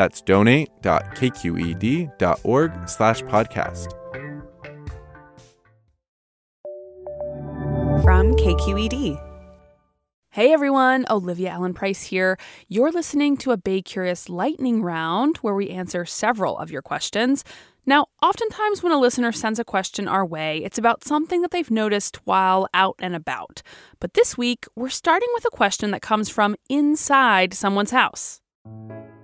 That's donate.kqed.org slash podcast. From KQED. Hey everyone, Olivia Allen Price here. You're listening to a Bay Curious lightning round where we answer several of your questions. Now, oftentimes when a listener sends a question our way, it's about something that they've noticed while out and about. But this week, we're starting with a question that comes from inside someone's house.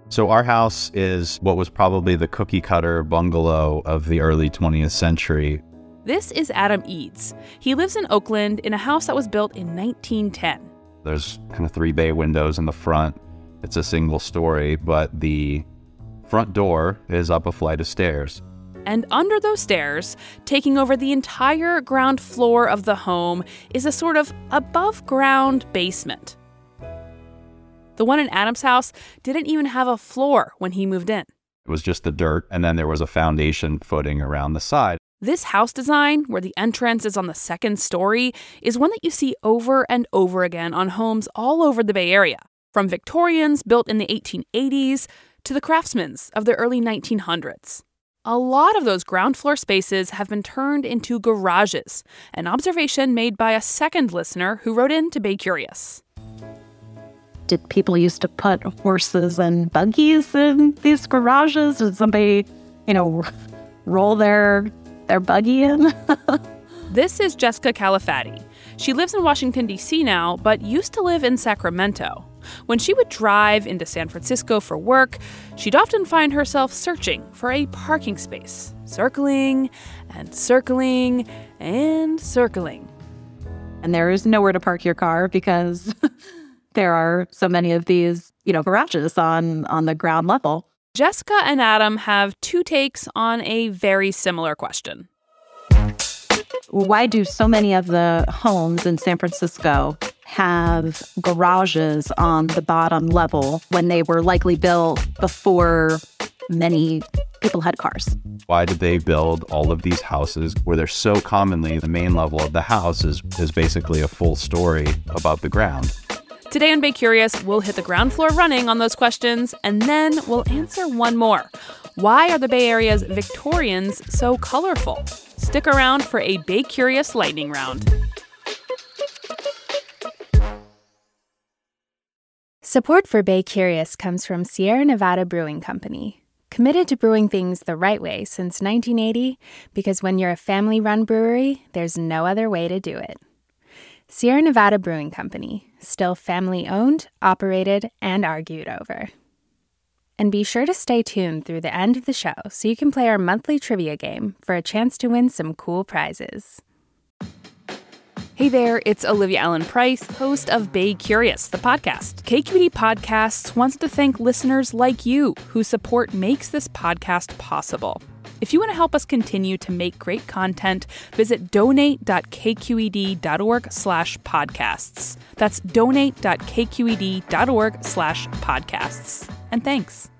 So, our house is what was probably the cookie cutter bungalow of the early 20th century. This is Adam Eads. He lives in Oakland in a house that was built in 1910. There's kind of three bay windows in the front. It's a single story, but the front door is up a flight of stairs. And under those stairs, taking over the entire ground floor of the home, is a sort of above ground basement. The one in Adam's house didn't even have a floor when he moved in. It was just the dirt, and then there was a foundation footing around the side. This house design, where the entrance is on the second story, is one that you see over and over again on homes all over the Bay Area, from Victorians built in the 1880s to the craftsmen's of the early 1900s. A lot of those ground floor spaces have been turned into garages, an observation made by a second listener who wrote in to Bay Curious. Did people used to put horses and buggies in these garages? Did somebody, you know, roll their their buggy in? this is Jessica Calafati. She lives in Washington D.C. now, but used to live in Sacramento. When she would drive into San Francisco for work, she'd often find herself searching for a parking space, circling and circling and circling. And there is nowhere to park your car because there are so many of these, you know, garages on on the ground level. Jessica and Adam have two takes on a very similar question. Why do so many of the homes in San Francisco have garages on the bottom level when they were likely built before many people had cars? Why did they build all of these houses where they're so commonly the main level of the house is, is basically a full story above the ground? Today on Bay Curious, we'll hit the ground floor running on those questions, and then we'll answer one more. Why are the Bay Area's Victorians so colorful? Stick around for a Bay Curious lightning round. Support for Bay Curious comes from Sierra Nevada Brewing Company, committed to brewing things the right way since 1980, because when you're a family run brewery, there's no other way to do it. Sierra Nevada Brewing Company, still family owned, operated, and argued over. And be sure to stay tuned through the end of the show so you can play our monthly trivia game for a chance to win some cool prizes. Hey there, it's Olivia Allen Price, host of Bay Curious, the podcast. KQED Podcasts wants to thank listeners like you whose support makes this podcast possible. If you want to help us continue to make great content, visit donate.kqed.org slash podcasts. That's donate.kqed.org slash podcasts. And thanks.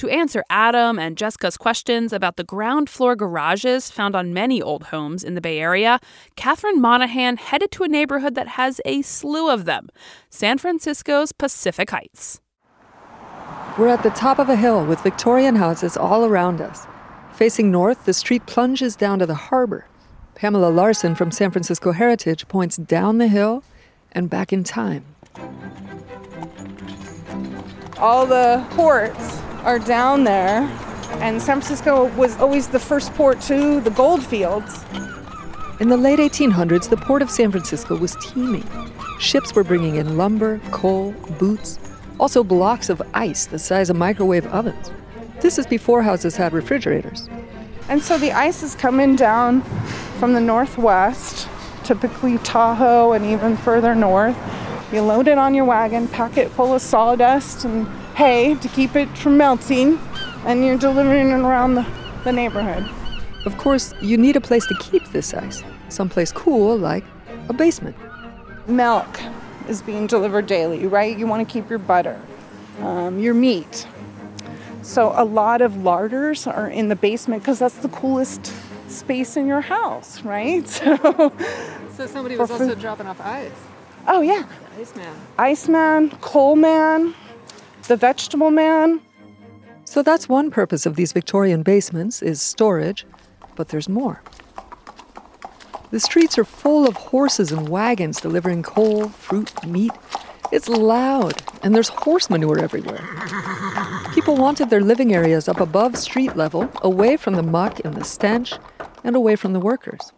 To answer Adam and Jessica's questions about the ground floor garages found on many old homes in the Bay Area, Katherine Monahan headed to a neighborhood that has a slew of them San Francisco's Pacific Heights. We're at the top of a hill with Victorian houses all around us. Facing north, the street plunges down to the harbor. Pamela Larson from San Francisco Heritage points down the hill and back in time. All the ports are down there, and San Francisco was always the first port to the gold fields. In the late 1800s, the port of San Francisco was teeming. Ships were bringing in lumber, coal, boots, also, blocks of ice the size of microwave ovens. This is before houses had refrigerators. And so the ice is coming down from the northwest, typically Tahoe and even further north. You load it on your wagon, pack it full of sawdust and hay to keep it from melting. and you're delivering it around the, the neighborhood. Of course, you need a place to keep this ice, someplace cool like a basement. Milk is being delivered daily, right? You want to keep your butter, um, your meat. So a lot of larders are in the basement because that's the coolest space in your house, right? So, so somebody was also dropping off ice. Oh yeah, Iceman. Iceman, coal man, the vegetable man. So that's one purpose of these Victorian basements is storage, but there's more. The streets are full of horses and wagons delivering coal, fruit, meat. It's loud, and there's horse manure everywhere. People wanted their living areas up above street level, away from the muck and the stench, and away from the workers.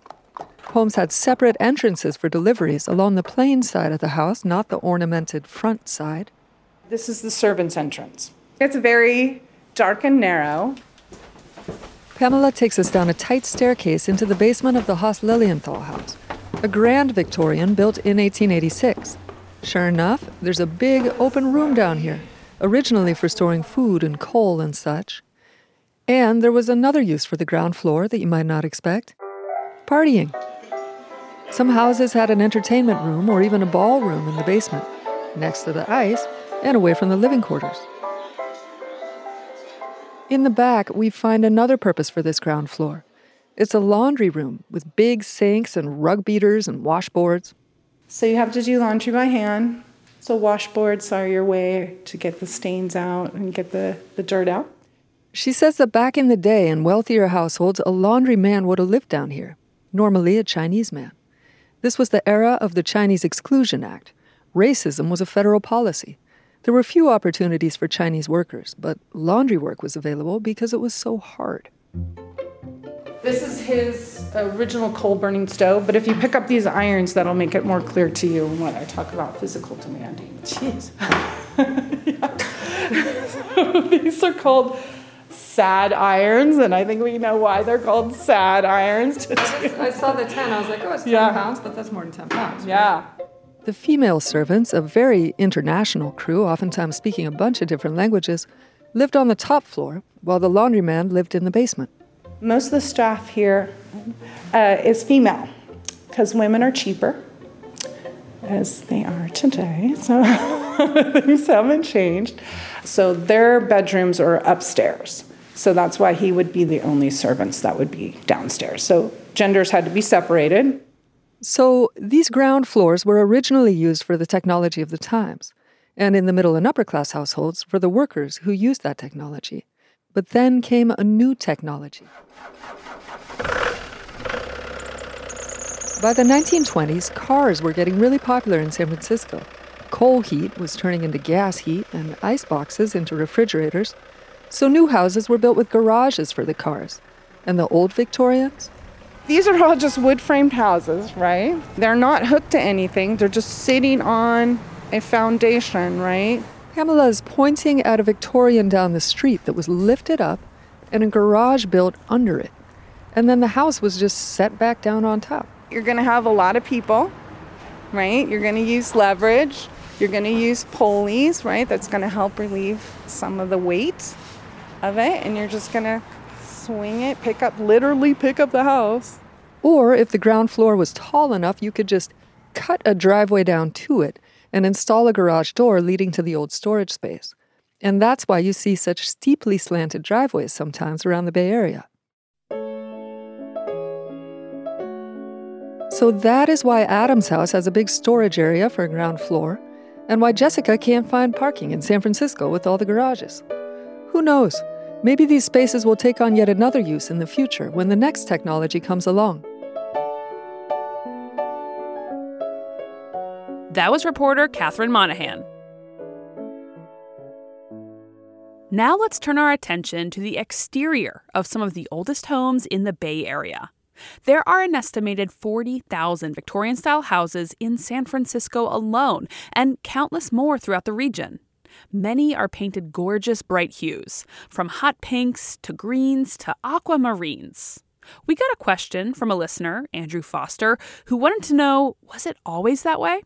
Homes had separate entrances for deliveries along the plain side of the house, not the ornamented front side. This is the servants' entrance. It's very dark and narrow. Pamela takes us down a tight staircase into the basement of the Haas Lilienthal house, a grand Victorian built in 1886. Sure enough, there's a big open room down here, originally for storing food and coal and such. And there was another use for the ground floor that you might not expect partying. Some houses had an entertainment room or even a ballroom in the basement, next to the ice and away from the living quarters. In the back, we find another purpose for this ground floor. It's a laundry room with big sinks and rug beaters and washboards. So you have to do laundry by hand. So washboards are your way to get the stains out and get the, the dirt out. She says that back in the day, in wealthier households, a laundry man would have lived down here, normally a Chinese man. This was the era of the Chinese Exclusion Act. Racism was a federal policy. There were few opportunities for Chinese workers, but laundry work was available because it was so hard. This is his original coal burning stove, but if you pick up these irons, that'll make it more clear to you when I talk about physical demanding. Jeez. these are called sad irons, and I think we know why they're called sad irons. I saw the 10, I was like, oh, it's 10 Yeah. pounds, but that's more than 10 pounds. yeah. The female servants, a very international crew, oftentimes speaking a bunch of different languages, lived on the top floor, while the laundryman lived in the basement. Most of the staff here uh, is female because women are cheaper, as they are today. So things haven't changed. So their bedrooms are upstairs. So that's why he would be the only servants that would be downstairs. So genders had to be separated. So these ground floors were originally used for the technology of the times, and in the middle and upper class households for the workers who used that technology. But then came a new technology. By the 1920s, cars were getting really popular in San Francisco. Coal heat was turning into gas heat and ice boxes into refrigerators. So new houses were built with garages for the cars. And the old Victorians? These are all just wood framed houses, right? They're not hooked to anything, they're just sitting on a foundation, right? Pamela is pointing at a Victorian down the street that was lifted up and a garage built under it. And then the house was just set back down on top. You're going to have a lot of people, right? You're going to use leverage. You're going to use pulleys, right? That's going to help relieve some of the weight of it. And you're just going to swing it, pick up, literally pick up the house. Or if the ground floor was tall enough, you could just cut a driveway down to it and install a garage door leading to the old storage space. And that's why you see such steeply slanted driveways sometimes around the Bay Area. So that is why Adam's house has a big storage area for a ground floor, and why Jessica can't find parking in San Francisco with all the garages. Who knows? Maybe these spaces will take on yet another use in the future when the next technology comes along. That was reporter Katherine Monahan. Now let's turn our attention to the exterior of some of the oldest homes in the Bay Area. There are an estimated 40,000 Victorian style houses in San Francisco alone, and countless more throughout the region. Many are painted gorgeous bright hues, from hot pinks to greens to aquamarines. We got a question from a listener, Andrew Foster, who wanted to know was it always that way?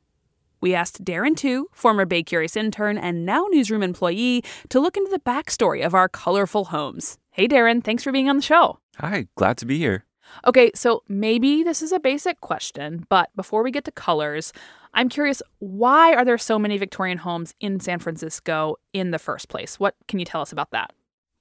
We asked Darren Tu, former Bay Curious intern and now newsroom employee, to look into the backstory of our colorful homes. Hey, Darren, thanks for being on the show. Hi, glad to be here. Okay, so maybe this is a basic question, but before we get to colors, I'm curious why are there so many Victorian homes in San Francisco in the first place? What can you tell us about that?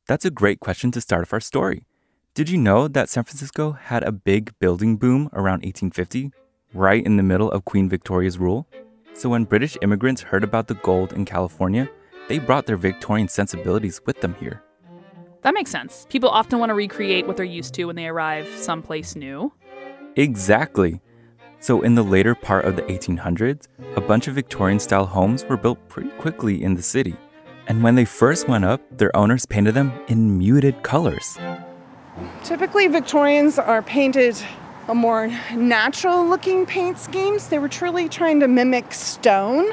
That's a great question to start off our story. Did you know that San Francisco had a big building boom around 1850, right in the middle of Queen Victoria's rule? So when British immigrants heard about the gold in California, they brought their Victorian sensibilities with them here. That makes sense. People often want to recreate what they're used to when they arrive someplace new. Exactly. So, in the later part of the 1800s, a bunch of Victorian style homes were built pretty quickly in the city. And when they first went up, their owners painted them in muted colors. Typically, Victorians are painted a more natural looking paint schemes. They were truly trying to mimic stone.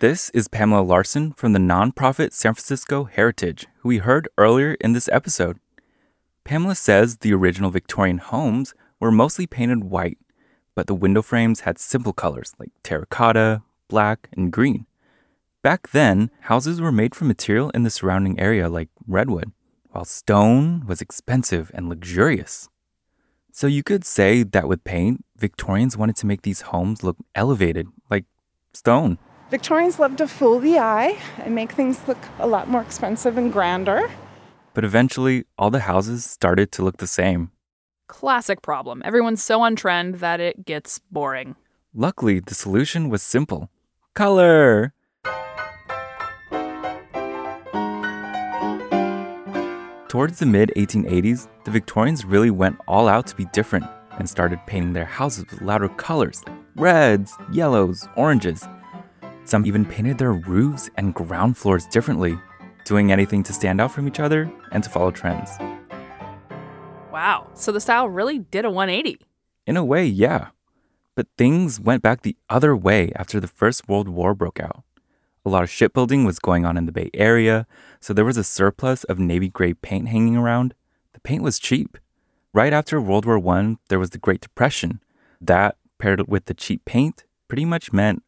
This is Pamela Larson from the nonprofit San Francisco Heritage, who we heard earlier in this episode. Pamela says the original Victorian homes were mostly painted white, but the window frames had simple colors like terracotta, black, and green. Back then, houses were made from material in the surrounding area like redwood, while stone was expensive and luxurious. So you could say that with paint, Victorians wanted to make these homes look elevated, like stone. Victorians love to fool the eye and make things look a lot more expensive and grander. But eventually, all the houses started to look the same. Classic problem. Everyone's so on trend that it gets boring. Luckily, the solution was simple color. Towards the mid 1880s, the Victorians really went all out to be different and started painting their houses with louder colors like reds, yellows, oranges. Some even painted their roofs and ground floors differently, doing anything to stand out from each other and to follow trends. Wow, so the style really did a 180. In a way, yeah. But things went back the other way after the First World War broke out. A lot of shipbuilding was going on in the Bay Area, so there was a surplus of navy gray paint hanging around. The paint was cheap. Right after World War I, there was the Great Depression. That, paired with the cheap paint, pretty much meant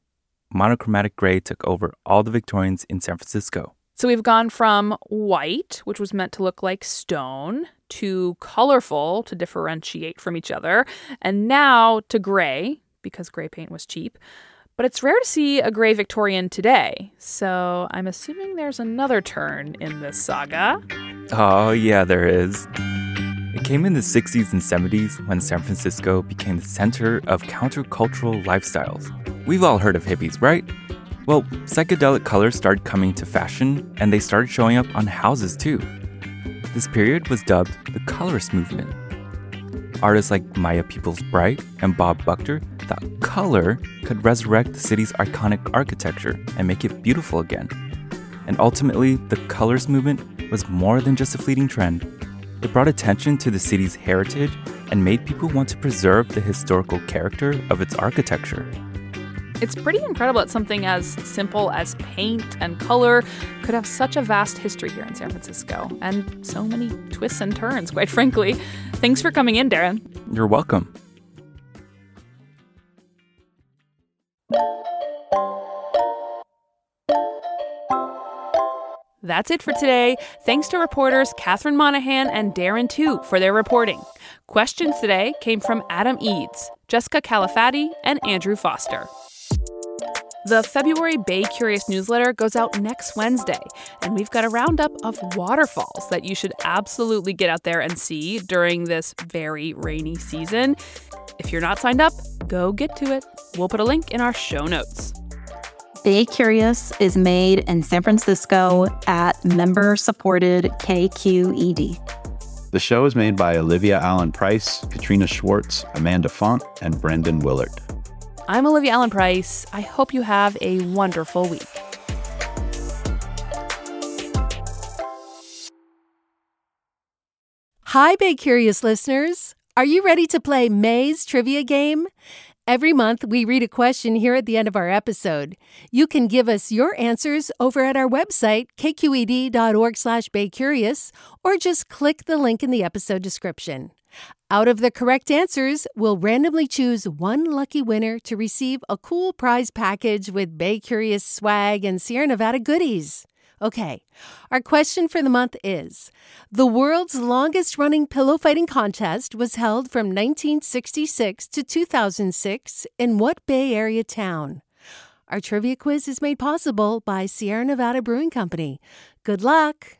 monochromatic gray took over all the Victorians in San Francisco. So we've gone from white, which was meant to look like stone, to colorful to differentiate from each other, and now to gray, because gray paint was cheap. But it's rare to see a gray Victorian today, so I'm assuming there's another turn in this saga. Oh, yeah, there is. It came in the 60s and 70s when San Francisco became the center of countercultural lifestyles. We've all heard of hippies, right? Well, psychedelic colors started coming to fashion and they started showing up on houses too. This period was dubbed the colorist movement. Artists like Maya Peoples Bright and Bob Buckter thought color could resurrect the city's iconic architecture and make it beautiful again. And ultimately, the colorist movement was more than just a fleeting trend. It brought attention to the city's heritage and made people want to preserve the historical character of its architecture. It's pretty incredible that something as simple as paint and color could have such a vast history here in San Francisco and so many twists and turns, quite frankly. Thanks for coming in, Darren. You're welcome. That's it for today. Thanks to reporters Katherine Monahan and Darren Tu for their reporting. Questions today came from Adam Eads, Jessica Califatti, and Andrew Foster. The February Bay Curious newsletter goes out next Wednesday, and we've got a roundup of waterfalls that you should absolutely get out there and see during this very rainy season. If you're not signed up, go get to it. We'll put a link in our show notes. Bay Curious is made in San Francisco at member supported KQED. The show is made by Olivia Allen Price, Katrina Schwartz, Amanda Font, and Brendan Willard. I'm Olivia Allen Price. I hope you have a wonderful week. Hi, Bay Curious listeners. Are you ready to play May's trivia game? Every month, we read a question here at the end of our episode. You can give us your answers over at our website, kqed.org slash baycurious, or just click the link in the episode description. Out of the correct answers, we'll randomly choose one lucky winner to receive a cool prize package with Bay Curious swag and Sierra Nevada goodies. Okay, our question for the month is The world's longest running pillow fighting contest was held from 1966 to 2006 in what Bay Area town? Our trivia quiz is made possible by Sierra Nevada Brewing Company. Good luck!